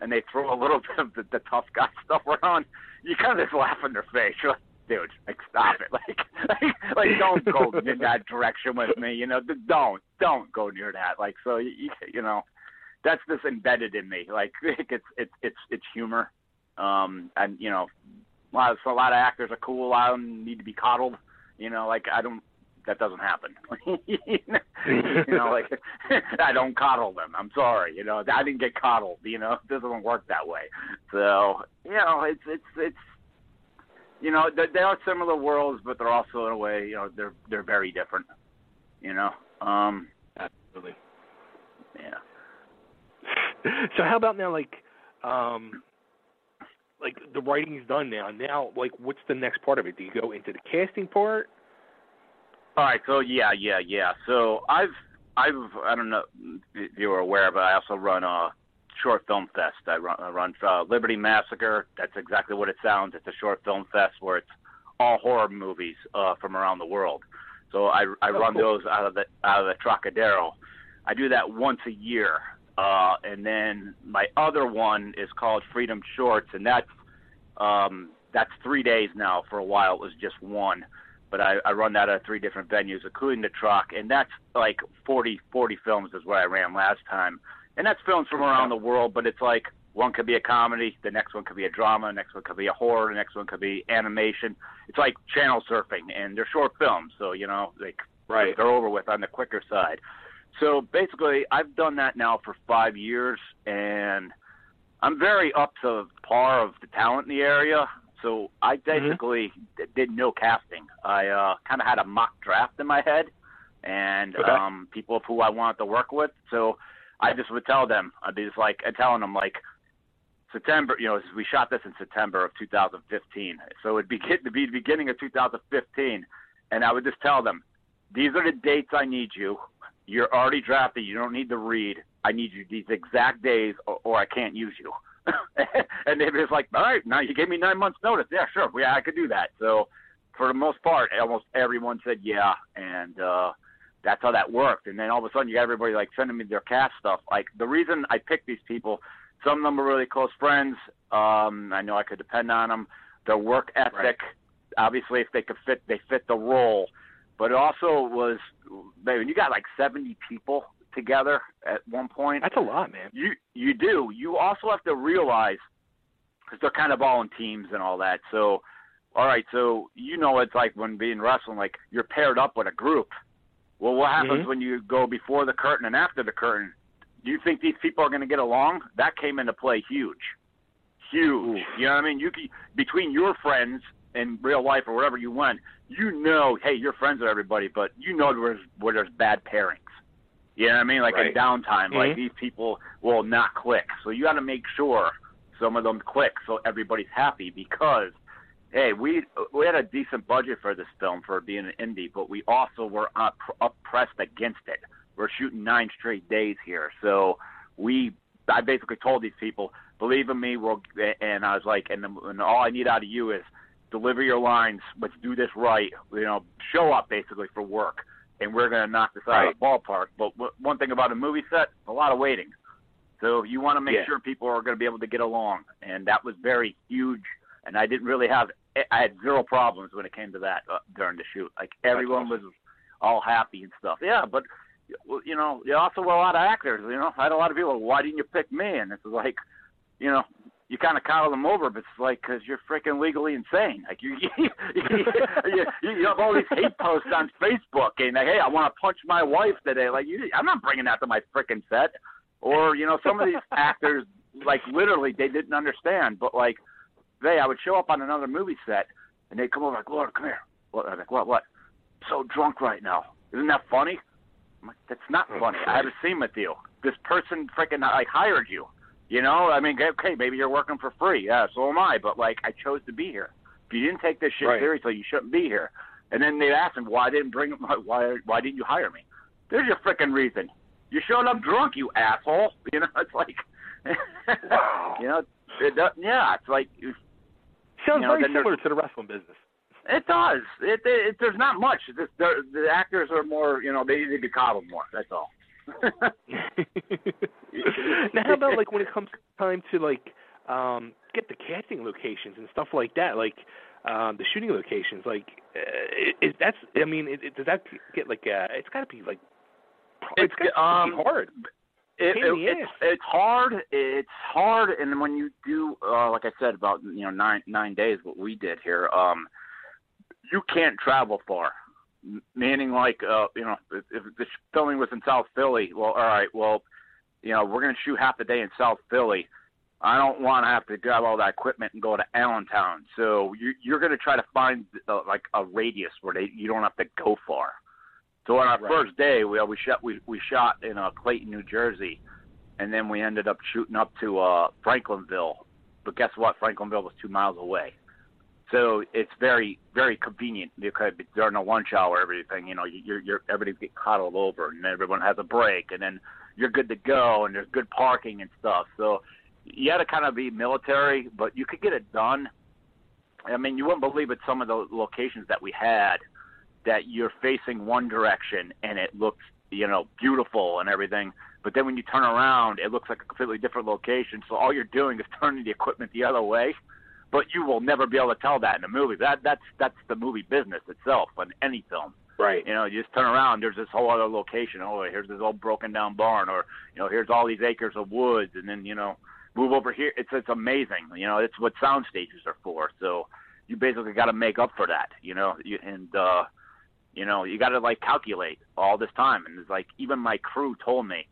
[SPEAKER 6] and they throw a little bit of the, the tough guy stuff around, you kind of just laugh in their face. You're like, dude, like stop it, like, like, like don't go in that direction with me, you know, don't, don't go near that, like, so you, you know, that's just embedded in me, like, it's, it's, it's, it's humor, um, and you know, a lot, of, so a lot of actors are cool, I don't need to be coddled, you know, like I don't, that doesn't happen. you know, like I don't coddle them. I'm sorry. You know, I didn't get coddled. You know, it doesn't work that way. So you know, it's it's it's you know they, they are similar worlds, but they're also in a way you know they're they're very different. You know. Um
[SPEAKER 2] Absolutely.
[SPEAKER 6] Yeah.
[SPEAKER 2] So how about now, like, um, like the writing's done now. Now, like, what's the next part of it? Do you go into the casting part?
[SPEAKER 6] All right, so yeah, yeah, yeah. So I've I've I don't know if you were aware, but I also run a short film fest. I run I run uh, Liberty Massacre. That's exactly what it sounds. It's a short film fest where it's all horror movies uh, from around the world. So I I
[SPEAKER 2] Oh,
[SPEAKER 6] run
[SPEAKER 2] cool.
[SPEAKER 6] those out of the out of the Trocadero. I do that once a year. Uh, and then my other one is called Freedom Shorts, and that's um, that's three days now. For a while, it was just one but I, I run that at three different venues, including the Troc, and that's like 40, 40 films is what I ran last time, and that's films from around the world. But it's like one could be a comedy, the next one could be a drama, the next one could be a horror, the next one could be animation. It's like channel surfing, and they're short films, so you know, like
[SPEAKER 2] Right.
[SPEAKER 6] they're over with on the quicker side. So basically, I've done that now for five years, and I'm very up to par of the talent in the area. So I basically d- did no casting. I uh, kind of had a mock draft in my head, and
[SPEAKER 2] Okay.
[SPEAKER 6] um, people of who I wanted to work with. So I just would tell them. I'd be just like, and telling them like, September. You know, we shot this in September of 2015. So it'd be to be the beginning of 2015, and I would just tell them, these are the dates I need you. You're already drafted. You don't need to read. I need you these exact days, or, or I can't use you. and they was like, all right, now you gave me nine months notice. Yeah, sure, yeah, I could do that. So for the most part, almost everyone said yeah, and uh, that's how that worked. And then all of a sudden, you got everybody like sending me their cast stuff. Like the reason I picked these people, some of them are really close friends. Um, I know I could depend on them. Their work ethic, obviously, if they could fit, they fit the role. But it also was, when you got like 70 people together at one point.
[SPEAKER 2] That's a lot, man.
[SPEAKER 6] You you do. You also have to realize because they're kind of all in teams and all that. So, all right. So you know it's like when being wrestling, like you're paired up with a group. Well, what happens
[SPEAKER 2] Mhm.
[SPEAKER 6] when you go before the curtain and after the curtain? Do you think these people are going to get along? That came into play huge, huge. You know what I mean? You can, between your friends in real life or wherever you went, you know, hey, you're friends with everybody, but you know there's where there's bad pairings. You know what I mean? Like
[SPEAKER 2] Right.
[SPEAKER 6] in downtime, like
[SPEAKER 2] Mhm.
[SPEAKER 6] these people will not click. So you got to make sure some of them click so everybody's happy because hey, we we had a decent budget for this film for being an indie, but we also were up, up pressed against it. We're shooting nine straight days here, so we I basically told these people, believe in me, we'll and I was like, and, and all I need out of you is deliver your lines. Let's do this right. You know, show up basically for work, and we're gonna knock this out of the ballpark. But w- one thing about a movie set, a lot of waiting. So you want to make
[SPEAKER 2] Yeah.
[SPEAKER 6] sure people are going to be able to get along, and that was very huge. And I didn't really have, I had zero problems when it came to that uh, during the shoot. Like everyone was all happy and stuff. Yeah, but you know, you also were a lot of actors. You know, I had a lot of people. Why didn't you pick me? And it's like, you know, you kind of coddle them over, but it's like because you're freaking legally insane. Like you, you, you, you have all these hate posts on Facebook, and like, hey, I want to punch my wife today. Like you, I'm not bringing that to my freaking set. Or you know, some of these actors, like literally, they didn't understand. But like, they, I would show up on another movie set, and they'd come over like, Lord, come here. What? I was like, what? What? so drunk right now. Isn't that funny? I'm like, that's not oh, funny. I have a scene with you. This person freaking like hired you. You know, I mean, okay, maybe you're working for free. Yeah, so am I. But like, I chose to be here. If you didn't take this shit
[SPEAKER 2] Right.
[SPEAKER 6] seriously, you shouldn't be here. And then they asked him, why didn't bring why why didn't you hire me? There's your freaking reason. You showed up drunk, you asshole. You know, it's like, you know, it, does- yeah, it's like It,
[SPEAKER 2] Sounds
[SPEAKER 6] You know,
[SPEAKER 2] very similar to the wrestling business.
[SPEAKER 6] it does. It, it, there's not much. It's just the, the actors are more, you know, they need to be coddled more. That's all.
[SPEAKER 2] now, how about like when it comes time to like um get the casting locations and stuff like that? Like, um, the shooting locations. Like, uh, is that's? I mean, it, it, does that get like? Uh, it's got to be like.
[SPEAKER 6] It's,
[SPEAKER 2] It's, got to
[SPEAKER 6] um,
[SPEAKER 2] be hard.
[SPEAKER 6] It,
[SPEAKER 2] Pain in the
[SPEAKER 6] it- it's it's hard. It's hard, and when you do, uh, like I said, about you know nine nine days, what we did here, um, you can't travel far. Meaning, like, uh, you know, if, if the filming was in South Philly, well, all right, well, you know, we're gonna shoot half the day in South Philly. I don't want to have to grab all that equipment and go to Allentown. So you, you're going to try to find uh, like a radius where they you don't have to go far. So on our
[SPEAKER 2] Right.
[SPEAKER 6] first day, we we shot we we shot in uh, Clayton, New Jersey, and then we ended up shooting up to uh, Franklinville. But guess what? Franklinville was two miles away. So it's very very convenient because during the lunch hour, everything you know, you're you're everybody get coddled over, and everyone has a break, and then you're good to go, and there's good parking and stuff. So you had to kind of be military, but you could get it done. I mean, you wouldn't believe it. Some of the locations that we had, that you're facing one direction and it looks, you know, beautiful and everything. But then when you turn around, it looks like a completely different location. So all you're doing is turning the equipment the other way. But you will never be able to tell that in a movie. That that's that's the movie business itself on any film.
[SPEAKER 2] Right.
[SPEAKER 6] You know, you just turn around. There's this whole other location. Oh, here's this old broken down barn, or you know, here's all these acres of woods, and then you know, move over here. It's it's amazing. You know, it's what sound stages are for. So you basically got to make up for that. You know, you, and uh, you know, you got to like calculate all this time. And it's like even my crew told me,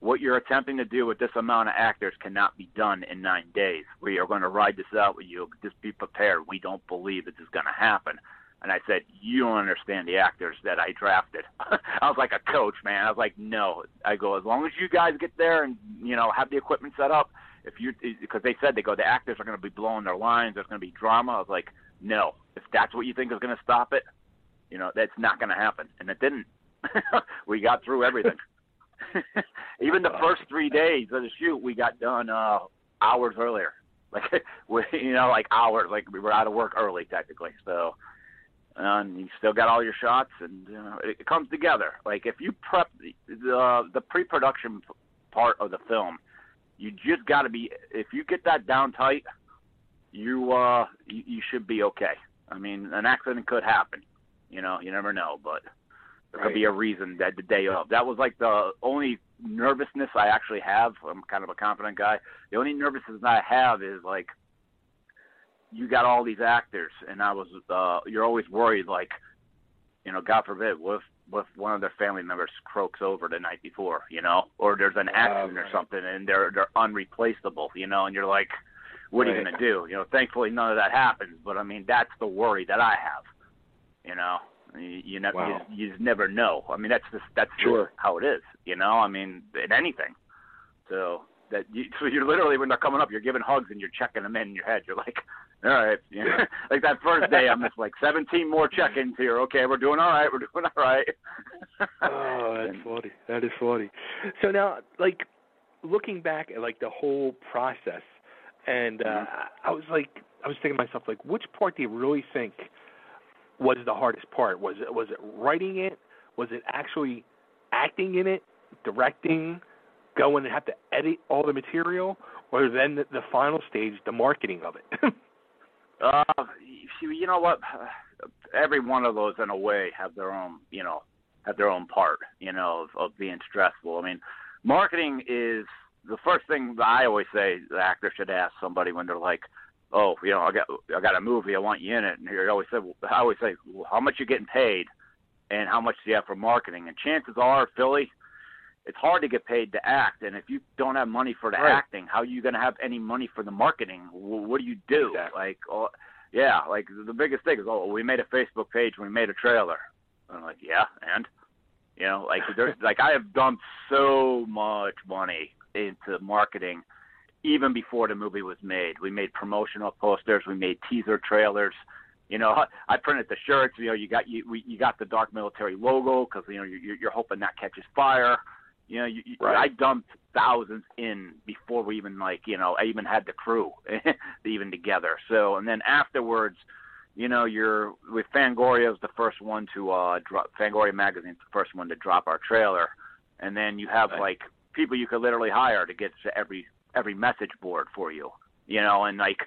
[SPEAKER 6] what you're attempting to do with this amount of actors cannot be done in nine days. We are going to ride this out with you. Just be prepared. We don't believe this is going to happen. And I said, you don't understand the actors that I drafted. I was like a coach, man. I was like, no. I go, as long as you guys get there and you know have the equipment set up. If you because they said they go, the actors are going to be blowing their lines. There's going to be drama. I was like, no. If that's what you think is going to stop it, you know, that's not going to happen. And it didn't. we got through everything. Even the first three days of the shoot, we got done uh hours earlier. Like we, you know, like hours. Like we were out of work early technically. So, and you still got all your shots, and you know, it, it comes together. Like if you prep the the, the pre-production part of the film, you just got to be. If you get that down tight, you uh you, you should be okay. I mean, an accident could happen. You know, you never know, but there could be a reason that the day of. That was like the only nervousness I actually have. I'm kind of a confident guy. The only nervousness I have is like you got all these actors, and I was uh you're always worried like, you know, God forbid, what if what if one of their family members croaks over the night before, you know, or there's an accident or something, and they're they're unreplaceable, you know, and you're like, what are you gonna do? You know, thankfully none of that happens, but I mean that's the worry that I have, you know. You, you know,
[SPEAKER 2] Wow.
[SPEAKER 6] you, you just never know. I mean, that's just that's just how it is. You know, I mean, in anything. So that you, so you're literally when they're coming up, you're giving hugs and you're checking them in, in your head. You're like, all right, you know, like that first day, I'm just like 17 more check-ins here. Okay, we're doing all right. We're doing all right.
[SPEAKER 2] Oh, that's funny. That is funny. So now, like, looking back at like the whole process, and uh,
[SPEAKER 6] Mm-hmm.
[SPEAKER 2] I was like, I was thinking to myself, like, which part do you really think was the hardest part? Was it was it writing it? Was it actually acting in it, directing, going and have to edit all the material, or then the, the final stage, the marketing of it?
[SPEAKER 6] Uh, you know what? Every one of those, in a way, have their own, you know, have their own part, you know, of, of being stressful. I mean, marketing is the first thing I always say the actor should ask somebody when they're like, "Oh, you know, I got I got a movie, I want you in it," and you always say, I always say, well, "How much you getting paid, and how much do you have for marketing?" And chances are, Philly, it's hard to get paid to act, and if you don't have money for the
[SPEAKER 2] Right.
[SPEAKER 6] acting, how are you going to have any money for the marketing? Wh- What do you do?
[SPEAKER 2] Exactly.
[SPEAKER 6] Like, oh, yeah, like the biggest thing is, oh, we made a Facebook page, we made a trailer. I'm like, yeah, and you know, like there's like I have dumped so much money into marketing even before the movie was made. We made promotional posters, we made teaser trailers. You know, I printed the shirts. You know, you got you we, you got the dark military logo because you know you're, you're hoping that catches fire. You know, you,
[SPEAKER 2] Right.
[SPEAKER 6] I dumped thousands in before we even like you know I even had the crew even together. So and then afterwards, you know, you're with Fangoria's the first one to uh drop Fangoria magazine's the first one to drop our trailer, and then you have
[SPEAKER 2] Right.
[SPEAKER 6] like people you could literally hire to get to every every message board for you, you know, and like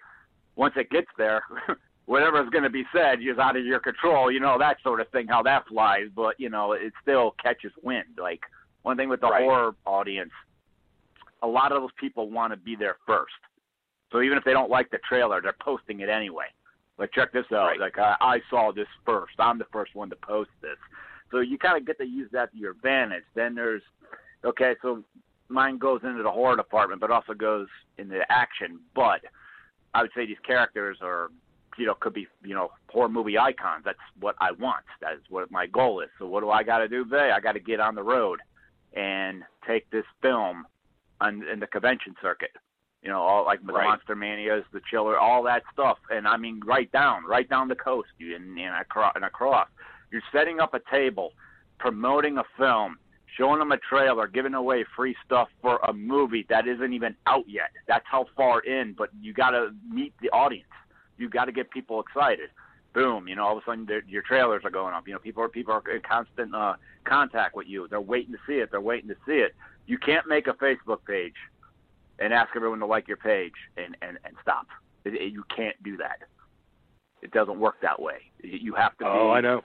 [SPEAKER 6] once it gets there, whatever's going to be said is out of your control. You know that sort of thing, how that flies. But you know, it still catches wind. Like one thing with the
[SPEAKER 2] Right.
[SPEAKER 6] horror audience, a lot of those people want to be there first. So even if they don't like the trailer, they're posting it anyway. Like check this out.
[SPEAKER 2] Right.
[SPEAKER 6] Like I, I saw this first. I'm the first one to post this. So you kind of get to use that to your advantage. Then there's okay, so mine goes into the horror department, but also goes into action. But I would say these characters are, you know, could be, you know, horror movie icons. That's what I want. That is what my goal is. So what do I got to do today? I got to get on the road and take this film on in the convention circuit. You know, all like the
[SPEAKER 2] Right.
[SPEAKER 6] Monster Manias, the Chiller, all that stuff. And I mean, right down, right down the coast, you and, and across and across. You're setting up a table, promoting a film, showing them a trailer, giving away free stuff for a movie that isn't even out yet. That's how far in, but you got to meet the audience. You got to get people excited. Boom, you know, all of a sudden their- your trailers are going up. You know, people are people are in constant uh, contact with you. They're waiting to see it. They're waiting to see it. You can't make a Facebook page and ask everyone to like your page and and and stop. It, it, you can't do that. It doesn't work that way. You have to.
[SPEAKER 2] Oh,
[SPEAKER 6] be,
[SPEAKER 2] I know.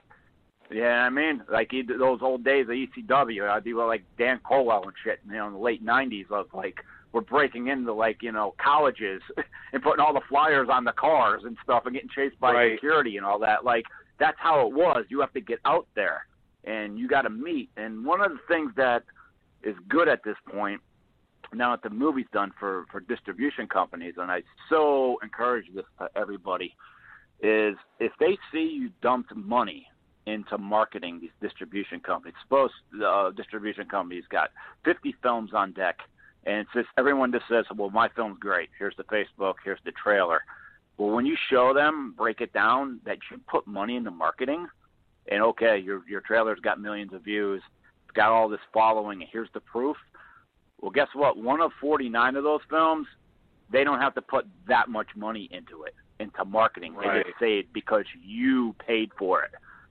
[SPEAKER 6] Yeah, I mean, like he, those old days of ECW, I'd be like Dan Colwell and shit, you know, in the late '90s of like we're breaking into like you know colleges and putting all the flyers on the cars and stuff and getting chased by
[SPEAKER 2] Right.
[SPEAKER 6] security and all that. Like that's how it was. You have to get out there and you got to meet. And one of the things that is good at this point now that the movie's done for for distribution companies, and I so encourage this to everybody, is if they see you dumped money into marketing these distribution companies. Suppose uh, distribution companies got 50 films on deck, and it's just everyone just says, "Well, my film's great. Here's the Facebook. Here's the trailer." Well, when you show them, break it down that you put money into marketing, and okay, your your trailer's got millions of views, it's got all this following, and here's the proof. Well, guess what? One of 49 of those films, they don't have to put that much money into it, into marketing. They
[SPEAKER 2] Right.
[SPEAKER 6] just say it because you paid for it.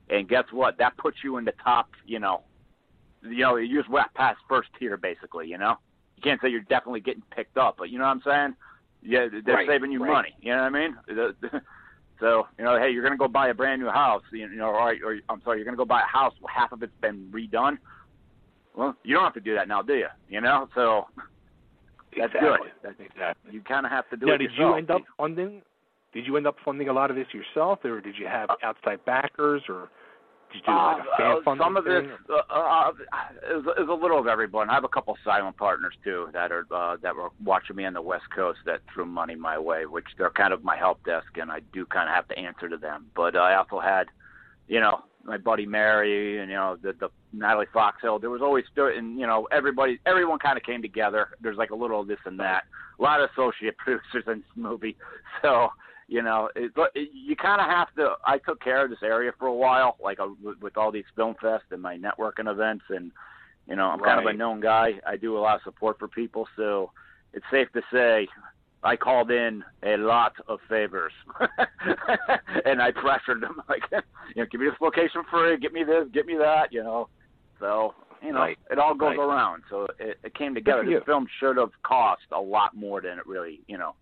[SPEAKER 6] And guess what? That puts you in the top, you know, you know, you just went past first tier, basically, you know? You can't say you're definitely getting picked up, but you know what I'm saying? Yeah, they're
[SPEAKER 2] Right,
[SPEAKER 6] saving you
[SPEAKER 2] right.
[SPEAKER 6] money. You know what I mean? The- the- So, you know, hey, you're going to go buy a brand new house, you know, or, or I'm sorry, you're going to go buy a house, half of it's been redone. Well, you don't have to do that now, do you? You know, so that's
[SPEAKER 2] exactly.
[SPEAKER 6] good. That's,
[SPEAKER 2] Exactly.
[SPEAKER 6] you kind of have to do
[SPEAKER 2] now,
[SPEAKER 6] it
[SPEAKER 2] did
[SPEAKER 6] yourself.
[SPEAKER 2] you end up funding? Did you end up funding a lot of this yourself, or did you have outside backers, or did you do like a
[SPEAKER 6] Uh,
[SPEAKER 2] fan
[SPEAKER 6] uh,
[SPEAKER 2] funding
[SPEAKER 6] some of this
[SPEAKER 2] thing?
[SPEAKER 6] uh, uh, is, is a little of everyone. I have a couple silent partners too that are uh, that were watching me on the West Coast that threw money my way, which they're kind of my help desk, and I do kind of have to answer to them. But I also had, you know, my buddy Mary and you know the the Natalie Foxhill. There was always and you know everybody, everyone kind of came together. There's like a little of this and that. A lot of associate producers in this movie, so you know, it, but it, you kind of have to. I took care of this area for a while, like uh, with, with all these film fests and my networking events, and you know, I'm kind of a known guy. I do a lot of support for people, so it's safe to say I called in a lot of favors, and I pressured them like, you know, give me this location free, get me this, get me that, you know. So you know,
[SPEAKER 2] Right.
[SPEAKER 6] it all goes
[SPEAKER 2] Right.
[SPEAKER 6] around. So it, it came together. The film should have cost a lot more than it really, you know,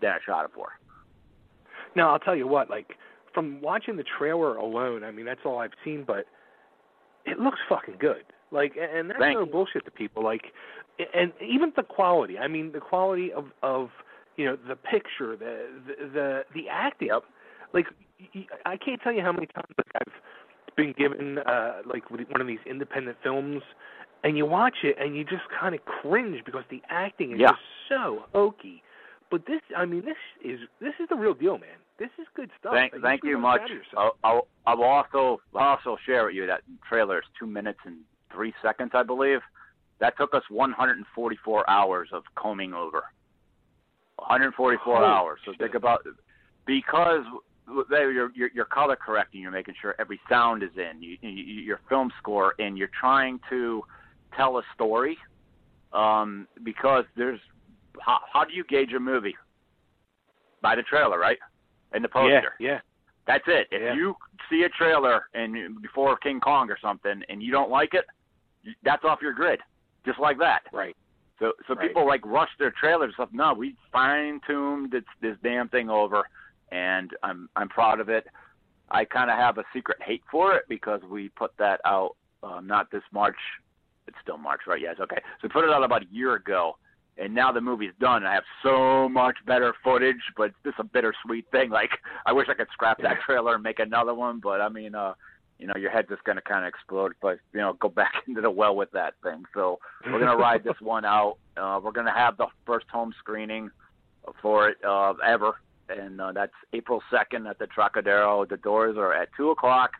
[SPEAKER 6] than I shot it for.
[SPEAKER 2] Now I'll tell you what, like from watching the trailer alone, I mean that's all I've seen, but it looks fucking good. Like, and that's
[SPEAKER 6] Thank
[SPEAKER 2] no
[SPEAKER 6] you.
[SPEAKER 2] bullshit to people. Like, and even the quality. I mean, the quality of of you know the picture, the the the, the acting.
[SPEAKER 6] Yep.
[SPEAKER 2] Like, I can't tell you how many times like I've been given uh like one of these independent films, and you watch it and you just kind of cringe because the acting is
[SPEAKER 6] Yeah.
[SPEAKER 2] just so hokey. But this, I mean, this is this is the real deal, man. This is good stuff.
[SPEAKER 6] Thank,
[SPEAKER 2] and
[SPEAKER 6] thank you much.
[SPEAKER 2] proud of yourself.
[SPEAKER 6] I'll, I'll, I will also I'll also share with you that trailer is two minutes and three seconds, I believe. That took us 144 hours of combing over. 144
[SPEAKER 2] Holy
[SPEAKER 6] hours. So
[SPEAKER 2] shit.
[SPEAKER 6] think about because you're, you're you're color correcting. You're making sure every sound is in. You, you, your film score, and you're trying to tell a story. Um, because there's how, how do you gauge a movie? By the trailer, right? And the poster.
[SPEAKER 2] Yeah, yeah.
[SPEAKER 6] That's it. If
[SPEAKER 2] Yeah.
[SPEAKER 6] you see a trailer and before King Kong or something, and you don't like it, that's off your grid, just like that.
[SPEAKER 2] Right.
[SPEAKER 6] So, so
[SPEAKER 2] Right.
[SPEAKER 6] people like rush their trailers and stuff. No, we fine tuned this this damn thing over. and I'm I'm proud of it. I kind of have a secret hate for it because we put that out um, not this March. It's still March, right? Yes, okay. So we put it out about a year ago, and now the movie's done. I have so much better footage, but it's just a bittersweet thing. Like I wish I could scrap that trailer and make another one, but I mean, uh, you know, your head's just going to kind of explode I, you know, go back into the well with that thing. So we're going to ride this one out. Uh, we're going to have the first home screening for it uh, ever, and uh, that's April 2nd at the Trocadero. The doors are at 2 o'clock.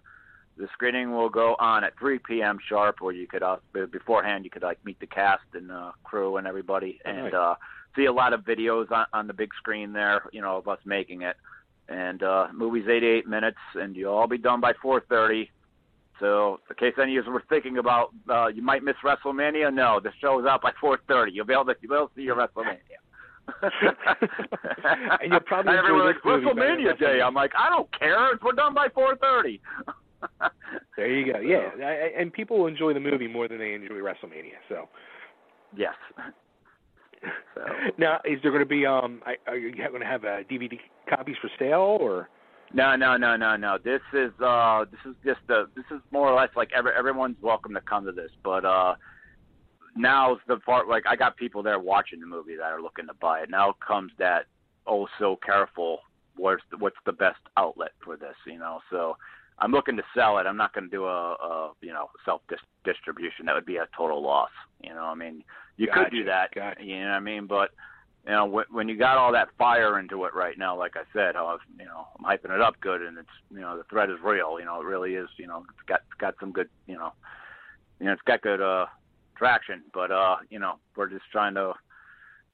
[SPEAKER 6] The screening will go on at 3 p.m. sharp, where you could, uh, beforehand, you could like meet the cast and uh, crew and everybody, and uh, see a lot of videos on, on the big screen there, you know, of us making it. And uh, movie's 88 minutes, and you'll all be done by 4:30. So, in case any of you were thinking about uh, you might miss WrestleMania, no, the show's out by 4:30. You'll be able to you'll be able to see your WrestleMania.
[SPEAKER 2] and you'll probably
[SPEAKER 6] And everyone's like
[SPEAKER 2] movie better than
[SPEAKER 6] WrestleMania Day. I'm like, I don't care. We're done by 4:30.
[SPEAKER 2] There you go. Yeah, I, I- and people will enjoy the movie more than they enjoy WrestleMania. So
[SPEAKER 6] Yes. So
[SPEAKER 2] now, is there going to be um? Are you going to have uh, DVD copies for sale or?
[SPEAKER 6] no, no, no, no, no. This is uh, this is just a this is more or less like every everyone's welcome to come to this, but uh, now's the part like I got people there watching the movie that are looking to buy it. Now comes that oh so careful. What's the, what's the best outlet for this? You know, so I'm looking to sell it. I'm not going to do a, a you know self dis- distribution. That would be a total loss. You know, I mean, you could do that. You know what I mean? But you know, when, when you got all that fire into it right now, like I said, how you know I'm hyping it up good, and it's you know the threat is real. You know, it really is. You know, it's got got some good. You know, you know it's got good uh traction. But uh, you know, we're just trying to.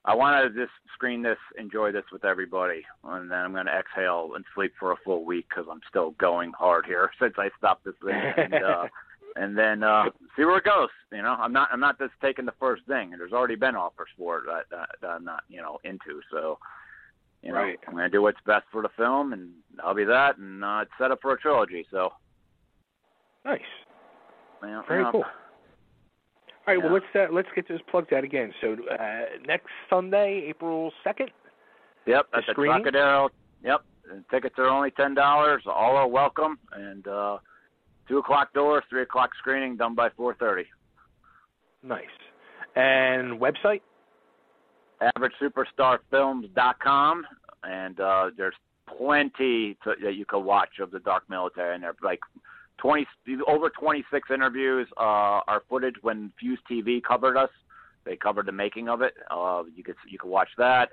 [SPEAKER 6] I want to just screen this, enjoy this with everybody, and then I'm going to exhale and sleep for a full week because I'm still going hard here since I stopped this thing, and uh, and then uh, see where it goes. You know, I'm not I'm not just taking the first thing, there's already been offers for it that, that, that I'm not you know into. So, you know,
[SPEAKER 2] Right.
[SPEAKER 6] I'm going to do what's best for the film, and I'll be that, and uh, it's set up for a trilogy. So,
[SPEAKER 2] Nice.
[SPEAKER 6] you know,
[SPEAKER 2] Very
[SPEAKER 6] you know,
[SPEAKER 2] cool. All right, well let's uh, let's get this plugged out again. So uh, next Sunday, April second.
[SPEAKER 6] Yep, at the? Trocadero. Yep, and tickets are only ten dollars. All are welcome, and uh, two o'clock doors, three o'clock screening, done by four thirty.
[SPEAKER 2] Nice. And website?
[SPEAKER 6] AverageSuperstarFilms.com, and uh, there's plenty to, that you can watch of the Dark Military, and there like twenty over twenty six interviews. Uh, our footage when Fuse TV covered us, they covered the making of it. Uh, you could you can watch that.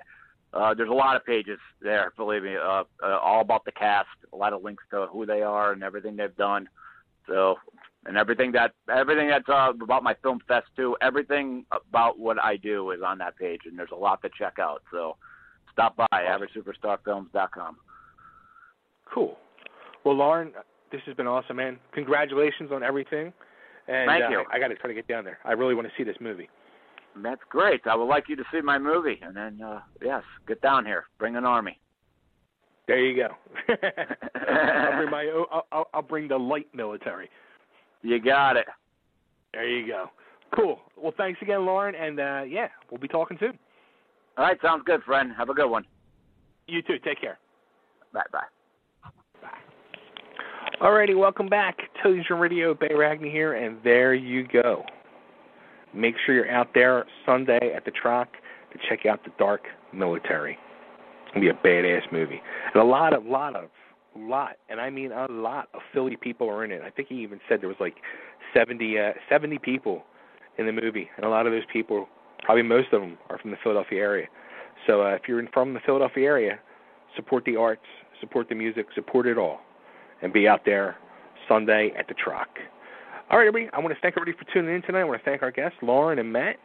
[SPEAKER 6] Uh, there's a lot of pages there, believe me, uh, uh, all about the cast, a lot of links to who they are and everything they've done. So, and everything that everything that's uh, about my film fest too, everything about what I do is on that page, and there's a lot to check out. So, stop by AverageSuperstarFilms.com.
[SPEAKER 2] Cool. Well, Loren, this has been awesome, man. Congratulations on everything. And
[SPEAKER 6] Thank
[SPEAKER 2] uh,
[SPEAKER 6] you.
[SPEAKER 2] I, I got to try to get down there. I really want to see this movie.
[SPEAKER 6] That's great. I would like you to see my movie, and then uh, yes, get down here, bring an army.
[SPEAKER 2] There you go. I'll bring my I'll, I'll, I'll bring the light military.
[SPEAKER 6] You got it.
[SPEAKER 2] There you go. Cool. Well, thanks again, Loren, and uh, yeah, we'll be talking soon.
[SPEAKER 6] All right, sounds good, friend. Have a good one.
[SPEAKER 2] You too. Take care.
[SPEAKER 6] Bye bye.
[SPEAKER 2] Alrighty, welcome back. Television Radio, Bay Ragney here, and there you go. Make sure you're out there Sunday at the Troc to check out the Dark Military. It's gonna be a badass movie, and a lot of, lot of, lot, and I mean a lot of Philly people are in it. I think he even said there was like 70, uh, 70 people in the movie, and a lot of those people, probably most of them, are from the Philadelphia area. So uh, if you're from the Philadelphia area, support the arts, support the music, support it all and be out there Sunday at the Troc. All right, everybody. I want to thank everybody for tuning in tonight. I want to thank our guests, Loren and Matt.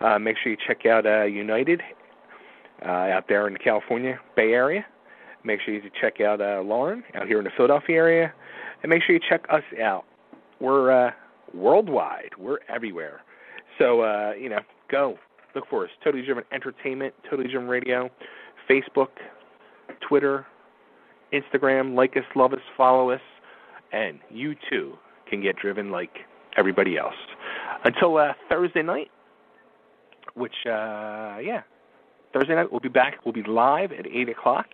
[SPEAKER 2] Uh, make sure you check out uh, United uh, out there in the California Bay Area. Make sure you check out uh, Loren out here in the Philadelphia area, and make sure you check us out. We're uh, worldwide. We're everywhere. So uh, you know, go look for us. Totally Driven Entertainment, Totally Driven Radio, Facebook, Twitter, Instagram. Like us, love us, follow us, and you too can get driven like everybody else. Until uh, Thursday night, which uh, yeah, Thursday night we'll be back. We'll be live at eight o'clock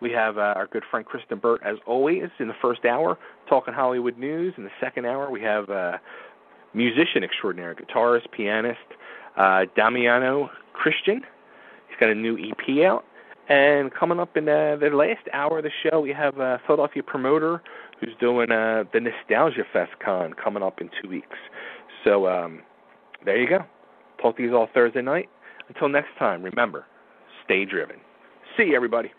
[SPEAKER 2] We have uh, our good friend Kristen Burt, as always, in the first hour, talking Hollywood news. In the second hour, we have uh, musician extraordinaire, guitarist, pianist, uh, Damiano Christian. He's got a new EP out. And coming up in uh, the last hour of the show, we have a Philadelphia promoter who's doing uh, the Nostalgia Fest Con coming up in two weeks. So um, there you go. Talk to you all Thursday night. Until next time, remember, stay driven. See you, everybody.